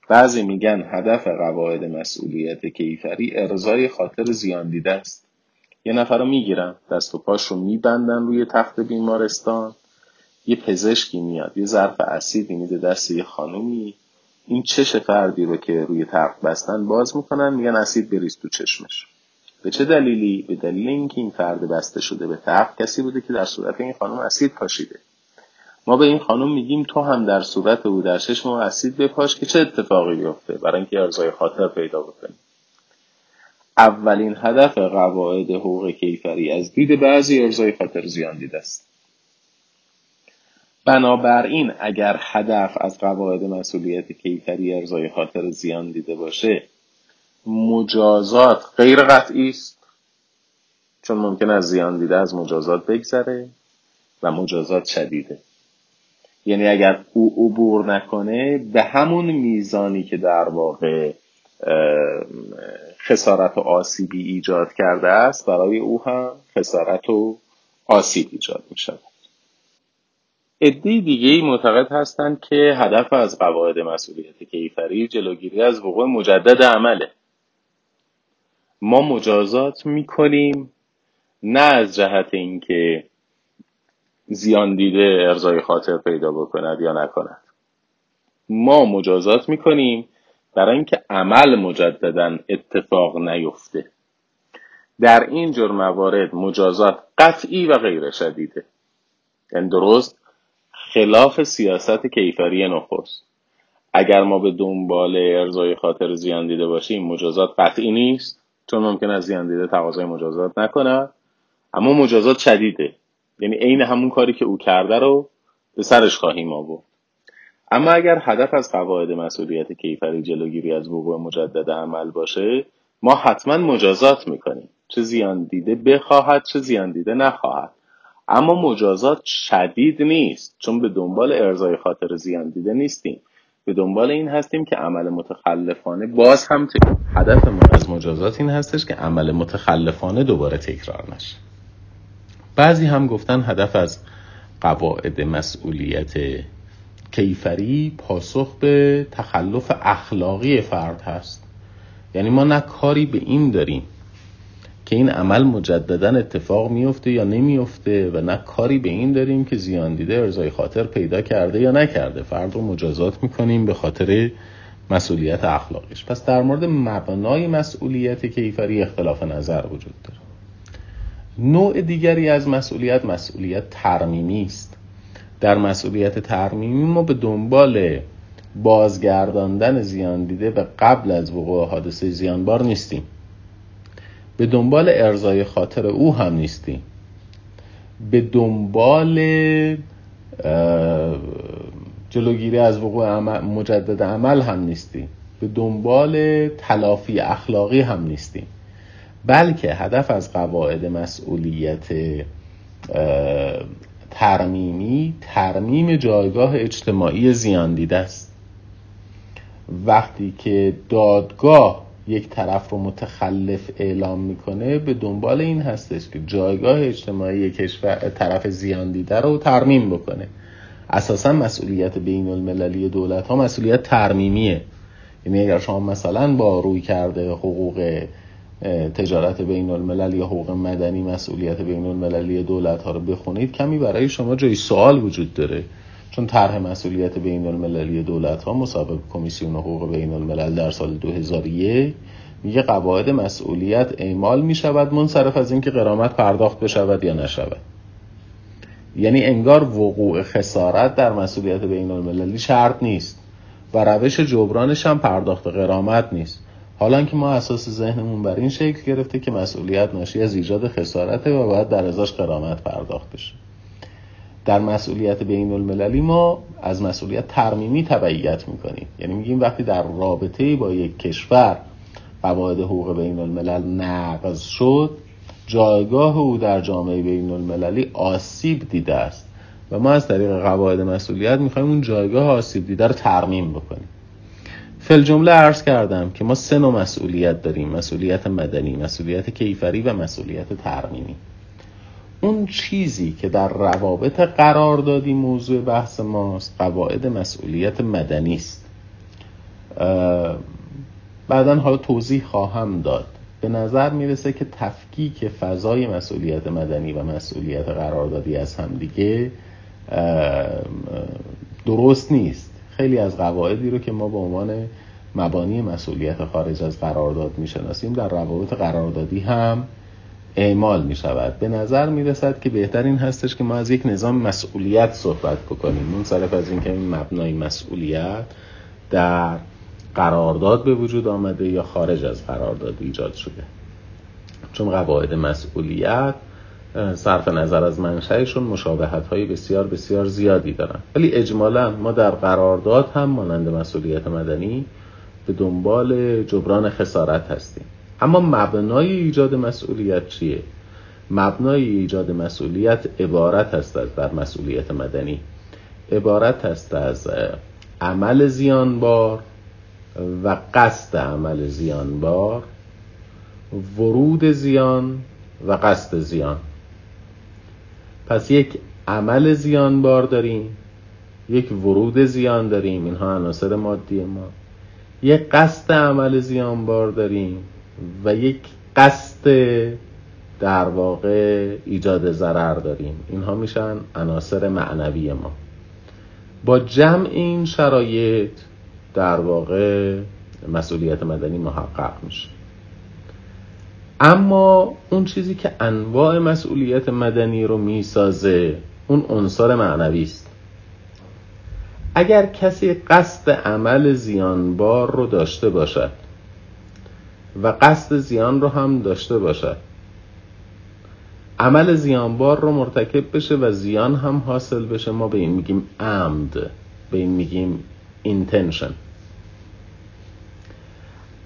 بعضی میگن هدف قواعد مسئولیت کیفری ارزای خاطر زیان دیده است. یه نفر رو می‌گیرن دست و پاش رو میبندن روی تخت بیمارستان. یه پزشکی میاد یه ظرف اسیدی میده دست یه خانومی. این چش فردی رو که روی تخت بستن باز می‌کنن میگن اسید بریز تو چشمش. به چه دلیلی؟ به دلیل اینکه این فرد بسته شده به تخت کسی بوده که در صورت این خانم اسید پاشیده. ما به این خانم میگیم تو هم در صورت او در چشم و اسید بپاش که چه اتفاقی بیفته؟ برای اینکه ارزای خاطر پیدا بکنیم. اولین هدف قواعد حقوق کیفری از دید بعضی ارزای خاطر زیان دیده است. بنابراین اگر هدف از قواعد مسئولیت کیفری ارزای خاطر زیان دیده باشه مجازات غیر قطعی است. چون ممکن از زیان دیده از مجازات بگذره و مجازات شدیده. یعنی اگر او عبور نکنه به همون میزانی که در واقع خسارت و آسیبی ایجاد کرده است برای او هم خسارت و آسیب ایجاد می شود عده دیگه ای معتقد هستند که هدف از قواعد مسئولیت کیفری جلوگیری از وقوع مجدد عمله. ما مجازات می‌کنیم نه از جهت اینکه زیان دیده ارزای خاطر پیدا بکند یا نکند. ما مجازات می‌کنیم برای اینکه عمل مجددا اتفاق نیفته. در این جور موارد مجازات قطعی و غیر شدیده. یعنی درست خلاف سیاست کیفری نخست. اگر ما به دنبال ارزای خاطر زیان دیده باشیم مجازات قطعی نیست. چون ممکن از زیان دیده تقاضای مجازات نکنه. اما مجازات شدیده. یعنی عین همون کاری که او کرده رو به سرش خواهیم آورد. اما اگر هدف از قواعد مسئولیت کیفری جلوگیری از وقوع مجدد عمل باشه ما حتما مجازات می‌کنیم. چه زیان دیده بخواهد چه زیان دیده نخواهد. اما مجازات شدید نیست. چون به دنبال ارزای خاطر زیان دیده نیستیم. به دنبال این هستیم که عمل متخلفانه باز هم هدف ما از مجازات این هستش که عمل متخلفانه دوباره تکرار نشه. بعضی هم گفتن هدف از قواعد مسئولیت کیفری پاسخ به تخلف اخلاقی فرد هست. یعنی ما نه کاری به این داریم که این عمل مجددا اتفاق میفته یا نمیفته و نه کاری به این داریم که زیان دیده ارزای خاطر پیدا کرده یا نکرده. فرد رو مجازات می‌کنیم به خاطر مسئولیت اخلاقیش. پس در مورد مبنای مسئولیت کیفری اختلاف نظر وجود داره. نوع دیگری از مسئولیت مسئولیت ترمیمی است. در مسئولیت ترمیمی ما به دنبال بازگرداندن زیان دیده به قبل از وقوع حادثه زیانبار نیستیم. به دنبال ارزای خاطر او هم نیستیم به دنبال جلوگیری از وقوع مجدد عمل هم نیستیم به دنبال تلافی اخلاقی هم نیستیم بلکه هدف از قواعد مسئولیت ترمیمی ترمیم جایگاه اجتماعی زیان دیده است. وقتی که دادگاه یک طرف رو متخلف اعلام می‌کنه به دنبال این هستش که جایگاه اجتماعی کشور طرف زیان دیده رو ترمیم بکنه. اساسا مسئولیت بین المللی دولت ها مسئولیت ترمیمیه. یعنی اگر شما مثلا با روی کرده حقوق تجارت بین الملل یا حقوق مدنی مسئولیت بین المللی دولت ها رو بخونید کمی برای شما جای سوال وجود داره. چون طرح مسئولیت بین المللی دولت ها مسابق کمیسیون حقوق بین الملل در سال 2001 میگه قواعد مسئولیت اعمال می‌شود منصرف از اینکه قرامت پرداخت بشود یا نشود. یعنی انگار وقوع خسارت در مسئولیت بین المللی شرط نیست و روش جبرانش هم پرداخت قرامت نیست. حالا که ما اساس ذهنمون بر این شکل گرفته که مسئولیت ناشی از ایجاد خسارته و باید در ازاش قرامت پرداخت بشه. در مسئولیت بین المللی ما از مسئولیت ترمیمی تبعیت می‌کنیم. یعنی میگیم وقتی در رابطه با یک کشور قواعد حقوق بین الملل نقض شد جایگاه او در جامعه بین المللی آسیب دیده است و ما از طریق قواعد مسئولیت می‌خوایم اون جایگاه آسیب دیده رو ترمیم بکنیم. فل جمله عرض کردم که ما سه نوع مسئولیت داریم مسئولیت مدنی مسئولیت کیفری و مسئولیت ترمیمی. اون چیزی که در روابط قرار دادی موضوع بحث ماست قواعد مسئولیت مدنی است. بعدا حالا توضیح خواهم داد. به نظر می‌رسه که تفکیک فضای مسئولیت مدنی و مسئولیت قراردادی از همدیگه درست نیست. خیلی از قواعدی رو که ما به عنوان مبانی مسئولیت خارج از قرارداد می‌شناسیم در روابط قراردادی هم اعمال می شود به نظر می رسد که بهتر این هستش که ما از یک نظام مسئولیت صحبت بکنیم. منصرف از اینکه این مبنای مسئولیت در قرارداد به وجود آمده یا خارج از قرارداد ایجاد شده. چون قواعد مسئولیت صرف نظر از منشأشون مشابهت های بسیار بسیار زیادی دارن. ولی اجمالا ما در قرارداد هم مانند مسئولیت مدنی به دنبال جبران خسارت هستیم. اما مبنای ایجاد مسئولیت چیه؟ مبنای ایجاد مسئولیت عبارت است از در مسئولیت مدنی. عبارت است از عمل زیانبار و قصد عمل زیانبار ورود زیان و قصد زیان. پس یک عمل زیانبار داریم یک ورود زیان داریم اینها عناصر مادی ما. یک قصد عمل زیانبار داریم و یک قصد در واقع ایجاد ضرر داریم. اینها میشن عناصر معنوی ما. با جمع این شرایط در واقع مسئولیت مدنی محقق میشه. اما اون چیزی که انواع مسئولیت مدنی رو می‌سازه اون عنصر معنوی است. اگر کسی قصد عمل زیانبار رو داشته باشد و قصد زیان رو هم داشته باشد عمل زیانبار رو مرتکب بشه و زیان هم حاصل بشه. ما به این میگیم عمد به این میگیم intention.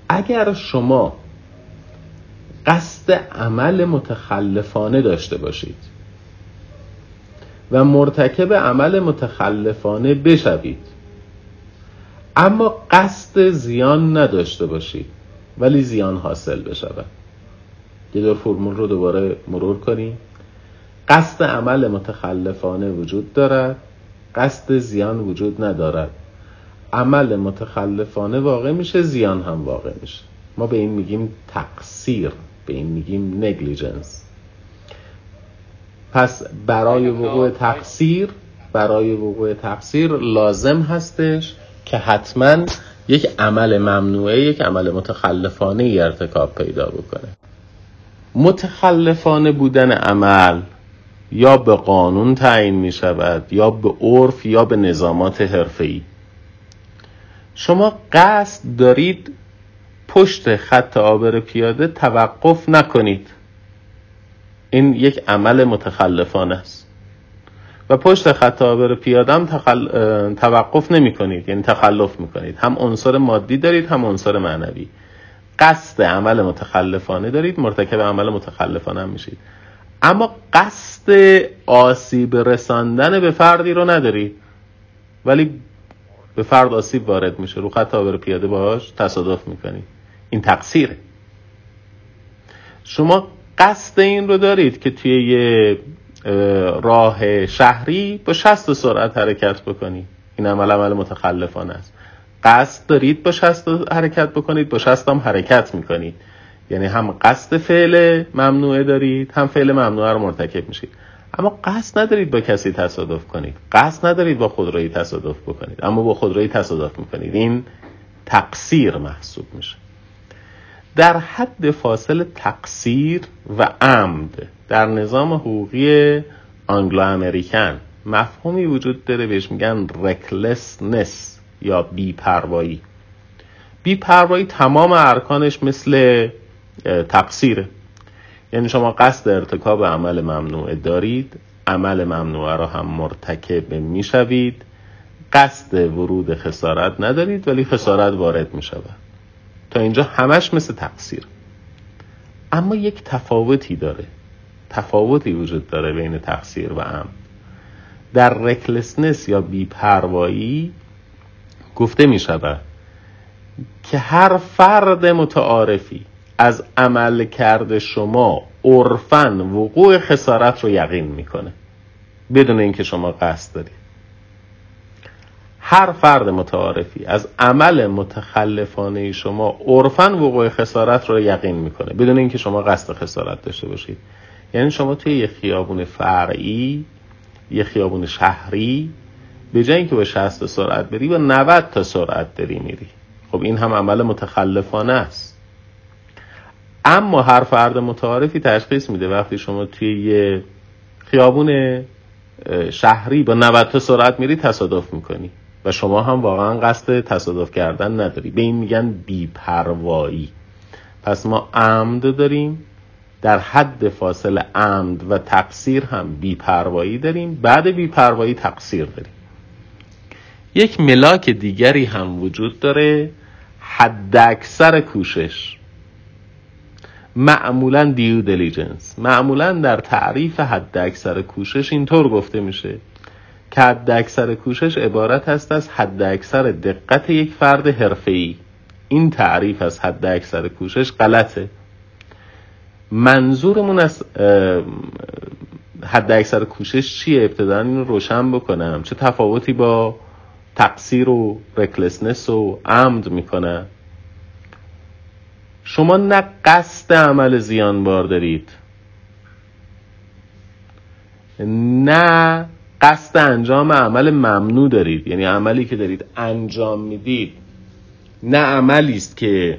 اگر شما قصد عمل متخلفانه داشته باشید و مرتکب عمل متخلفانه بشوید اما قصد زیان نداشته باشید ولی زیان حاصل بشود. یه دور فرمول رو دوباره مرور کنیم. قصد عمل متخلفانه وجود دارد. قصد زیان وجود ندارد. عمل متخلفانه واقع میشه زیان هم واقع میشه. ما به این میگیم تقصیر به این میگیم نگلیجنس پس برای وقوع تقصیر برای وقوع تقصیر لازم هستش که حتما یک عمل ممنوعه یک عمل متخلفانه ای ارتکاب پیدا بکنه. متخلفانه بودن عمل یا به قانون تعیین می شود یا به عرف یا به نظامات حرفه‌ای. شما قصد دارید پشت خط آبر پیاده توقف نکنید. این یک عمل متخلفانه است. و پشت خط آبر پیاده هم تخل... توقف نمی کنید یعنی تخلف می کنید هم عنصر مادی دارید هم عنصر معنوی. قصد عمل متخلفانه دارید مرتکب عمل متخلفانه هم میشید. اما قصد آسیب رساندن به فردی رو ندارید. ولی به فرد آسیب وارد میشه. رو خط آبر پیاده باهاش تصادف می‌کنید. این تقصیره. شما قصد این رو دارید که توی یه راه شهری با 60 سرعت حرکت بکنید این عمل عمل متخلفانه است. قصد دارید با 60 حرکت بکنید با 60 هم حرکت می‌کنید. یعنی هم قصد فعل ممنوعه دارید هم فعل ممنوعه رو مرتکب میشید. اما قصد ندارید با کسی تصادف کنید. قصد ندارید با خودرویی تصادف بکنید. اما با خودرویی تصادف می‌کنید. این تقصیر محسوب میشه. در حد فاصل تقصیر و عمد در نظام حقوقی آنگلو امریکن مفهومی وجود داره بهش میگن رکلسنس یا بیپروایی. بیپروایی تمام ارکانش مثل تقصیره. یعنی شما قصد ارتکاب عمل ممنوع دارید عمل ممنوع را هم مرتکب می‌شوید. قصد ورود خسارت ندارید ولی خسارت وارد می شود اینجا همش مثل تقصیر. اما یک تفاوتی داره. تفاوتی وجود داره بین تقصیر و عمد. در رکلسنس یا بیپروایی گفته می شود که هر فرد متعارفی از عمل کرده شما عرفا وقوع خسارت رو یقین می‌کنه. بدون اینکه شما قصد دارید. هر فرد متعارفی از عمل متخلفانه شما عرفا وقوع خسارت رو یقین می‌کنه بدون اینکه شما قصد خسارت داشته باشید. یعنی شما توی یه خیابون فرعی یه خیابون شهری به جای اینکه با 60 سرعت بری با 90 تا سرعت داری میری. خب این هم عمل متخلفانه است. اما هر فرد متعارفی تشخیص میده وقتی شما توی یه خیابون شهری با 90 تا سرعت میری تصادف می‌کنی. و شما هم واقعا قصد تصادف کردن نداری. به این میگن بیپروایی. پس ما عمد داریم در حد فاصل عمد و تقصیر هم بیپروایی داریم بعد بیپروایی تقصیر داریم. یک ملاک دیگری هم وجود داره حد اکثر کوشش. معمولا دیو دلیجنس معمولا در تعریف حد اکثر کوشش اینطور گفته میشه. که حد اکثر کوشش عبارت است از حد اکثر دقت یک فرد حرفه‌ای. این تعریف از حد اکثر کوشش غلطه. منظورمون از حد اکثر کوشش چیه؟ ابتدا اینو روشن بکنم. چه تفاوتی با تقصیر و رکلسنس و عمد می‌کنه؟ شما نه قصد عمل زیان بار دارید. نه قصد انجام عمل ممنوع دارید. یعنی عملی که دارید انجام می‌دید نه عملی است که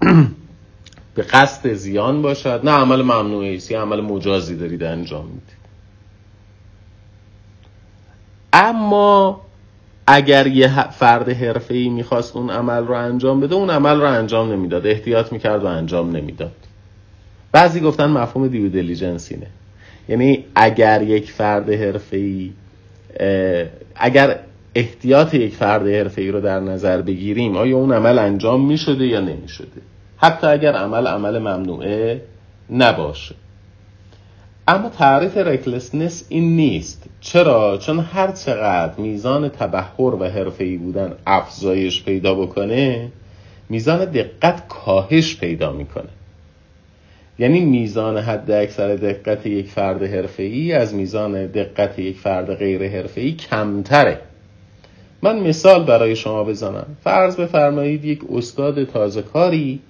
[clears throat] به قصد زیان باشد نه عمل ممنوعی است یا عمل مجازی دارید انجام می‌دید. اما اگر یه فرد حرفه ای می‌خواست اون عمل رو انجام بده اون عمل رو انجام نمی‌داد. احتیاط می‌کرد و انجام نمی‌داد. بعضی گفتن مفهوم دیو دلیجنس اینه. یعنی اگر یک فرد حرفه ای اگر احتیاط یک فرد حرفه ای رو در نظر بگیریم آیا اون عمل انجام می‌شده یا نمی‌شده؟ حتی اگر عمل عمل ممنوعه نباشه. اما تعریف رکلسنس این نیست. چرا؟ چون هر چقدر میزان تبهر و حرفه‌ای بودن افزایش پیدا بکنه میزان دقت کاهش پیدا می‌کنه. یعنی میزان حد اکثر دقت یک فرد حرفه‌ای از میزان دقت یک فرد غیر حرفه‌ای کمتره. من مثال برای شما بزنم. فرض بفرمایید یک استاد تازه کاری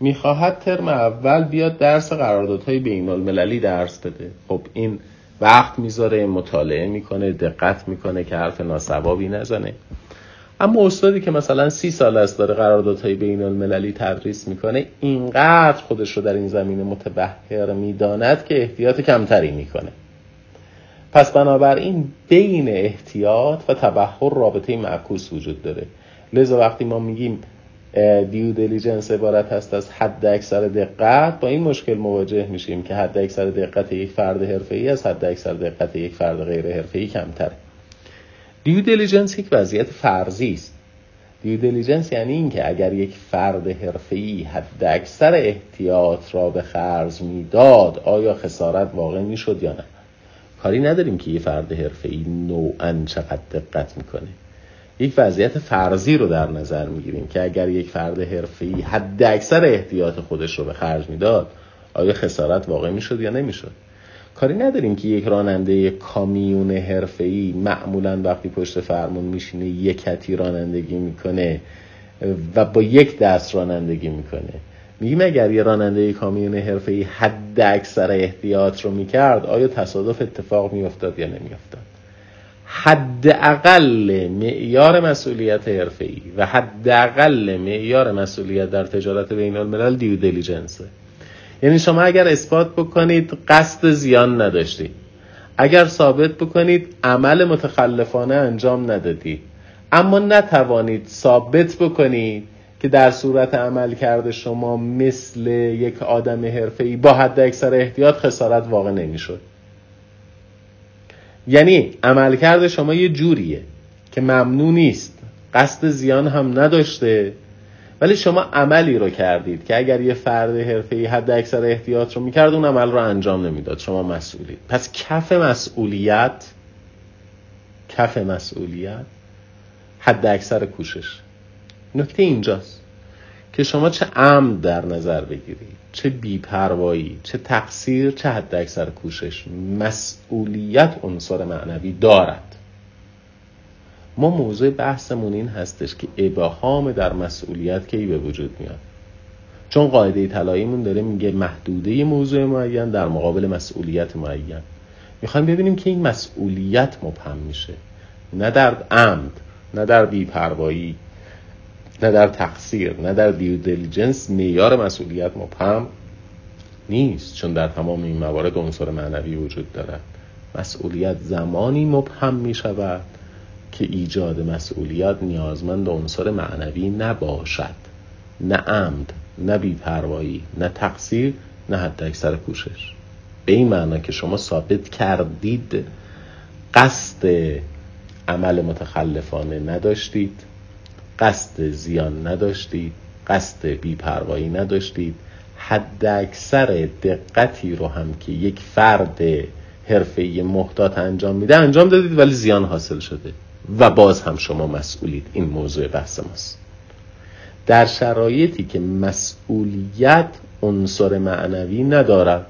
می‌خواهد ترم اول بیاد درس قراردادهای بین المللی درس بده. خب این وقت می‌ذاره مطالعه می‌کنه دقت می‌کنه که حرف ناسوابی نزنه. اما استادی که مثلا سی سال است داره قراردادهای بین المللی تدریس می‌کنه اینقدر خودش رو در این زمینه متبهر می‌داند که احتیاط کمتری می‌کنه. پس بنابراین بین احتیاط و تبحر رابطه معکوس وجود داره. لذا وقتی ما میگیم due diligence عبارت هست از حد اکثر دقت با این مشکل مواجه میشیم که حد اکثر دقت یک فرد ای از حد اکثر دقت یک فرد غیر ای کمتره. due diligence یک وضعیت فرضی است. due diligence یعنی اینکه اگر یک فرد ای حد اکثر احتیاط را به خرج می‌داد آیا خسارت واقع می‌شد یا نه؟ کاری نداریم که یه فرد ای نوعا چقدر دقت می‌کنه. یک وضعیت فرضی رو در نظر می‌گیریم که اگر یک فرد حرفه‌ای حد اکثر احتیاط خودش رو به خرج می‌داد آیا خسارت واقع می‌شد یا نمی‌شد؟ کاری نداریم که یک راننده کامیون حرفه‌ای معمولا وقتی پشت فرمون میشینه یک کتی رانندگی می‌کنه و با یک دست رانندگی می‌کنه. میگیم اگر یه راننده کامیون حرفه‌ای حد اکثر احتیاط رو می‌کرد آیا تصادف اتفاق میافتاد یا نمیافتاد؟ حداقل معیار مسئولیت حرفه‌ای و حداقل معیار مسئولیت در تجارت بین الملل دیو دیلیجنسه یعنی شما اگر اثبات بکنید قصد زیان نداشتید اگر ثابت بکنید عمل متخلفانه انجام ندادید اما نتوانید ثابت بکنید که در صورت عمل کرده شما مثل یک آدم حرفه‌ای با حد اکثر احتیاط خسارت واقع نمی‌شد. یعنی عملکرد شما یه جوریه که ممنوع نیست. قصد زیان هم نداشته. ولی شما عملی رو کردید که اگر یه فرد حرفه‌ای حد اکثر احتیاط رو می‌کرد اون عمل رو انجام نمی‌داد. شما مسئولید. پس کف مسئولیت کف مسئولیت حد اکثر کوشش. نکته اینجاست که شما چه عمد در نظر بگیرید چه بیپروایی چه تقصیر چه حد اکثر کوشش. مسئولیت عنصر معنوی دارد. ما موضوع بحثمون این هستش که ابهام در مسئولیت کی به وجود میاد. چون قاعده طلاییمون داره میگه محدوده موضوع معین در مقابل مسئولیت معین. می‌خوایم ببینیم که این مسئولیت مبهم میشه. نه در عمد نه در بیپروایی نه در تقصیر نه در دیو دیلیجنس معیار مسئولیت مبهم نیست. چون در تمام این موارد عنصر معنوی وجود دارد. مسئولیت زمانی مبهم می شود که ایجاد مسئولیت نیازمند عنصر معنوی نباشد. نه عمد نه بیپروایی نه تقصیر نه حتی اکثر کوشش به این معنا که شما ثابت کردید قصد عمل متخلفانه نداشتید قصد زیان نداشتید قصد بیپروایی نداشتید حد اکثر دقتی رو هم که یک فرد حرفه محتاط انجام میده انجام دادید ولی زیان حاصل شده. و باز هم شما مسئولید. این موضوع بحث ماست. در شرایطی که مسئولیت عنصر معنوی ندارد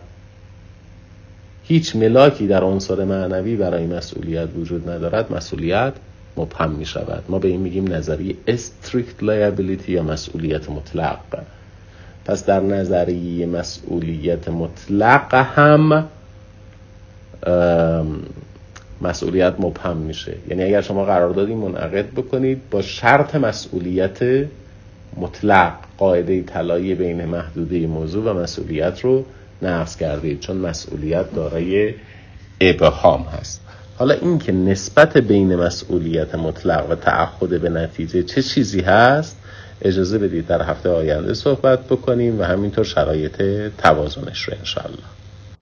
هیچ ملاکی در عنصر معنوی برای مسئولیت وجود ندارد مسئولیت مبهم می شود ما به این میگیم نظریه strict liability یا مسئولیت مطلق. پس در نظریه مسئولیت مطلق هم مسئولیت مبهم میشه. یعنی اگر شما قراردادی منعقد بکنید با شرط مسئولیت مطلق قاعده طلایی بین محدوده موضوع و مسئولیت رو نقض کردید چون مسئولیت دارای ابهام هست. حالا اینکه نسبت بین مسئولیت مطلق و تعهد به نتیجه چه چیزی هست اجازه بدید در هفته آینده صحبت بکنیم و همینطور شرایط توازنش رو انشالله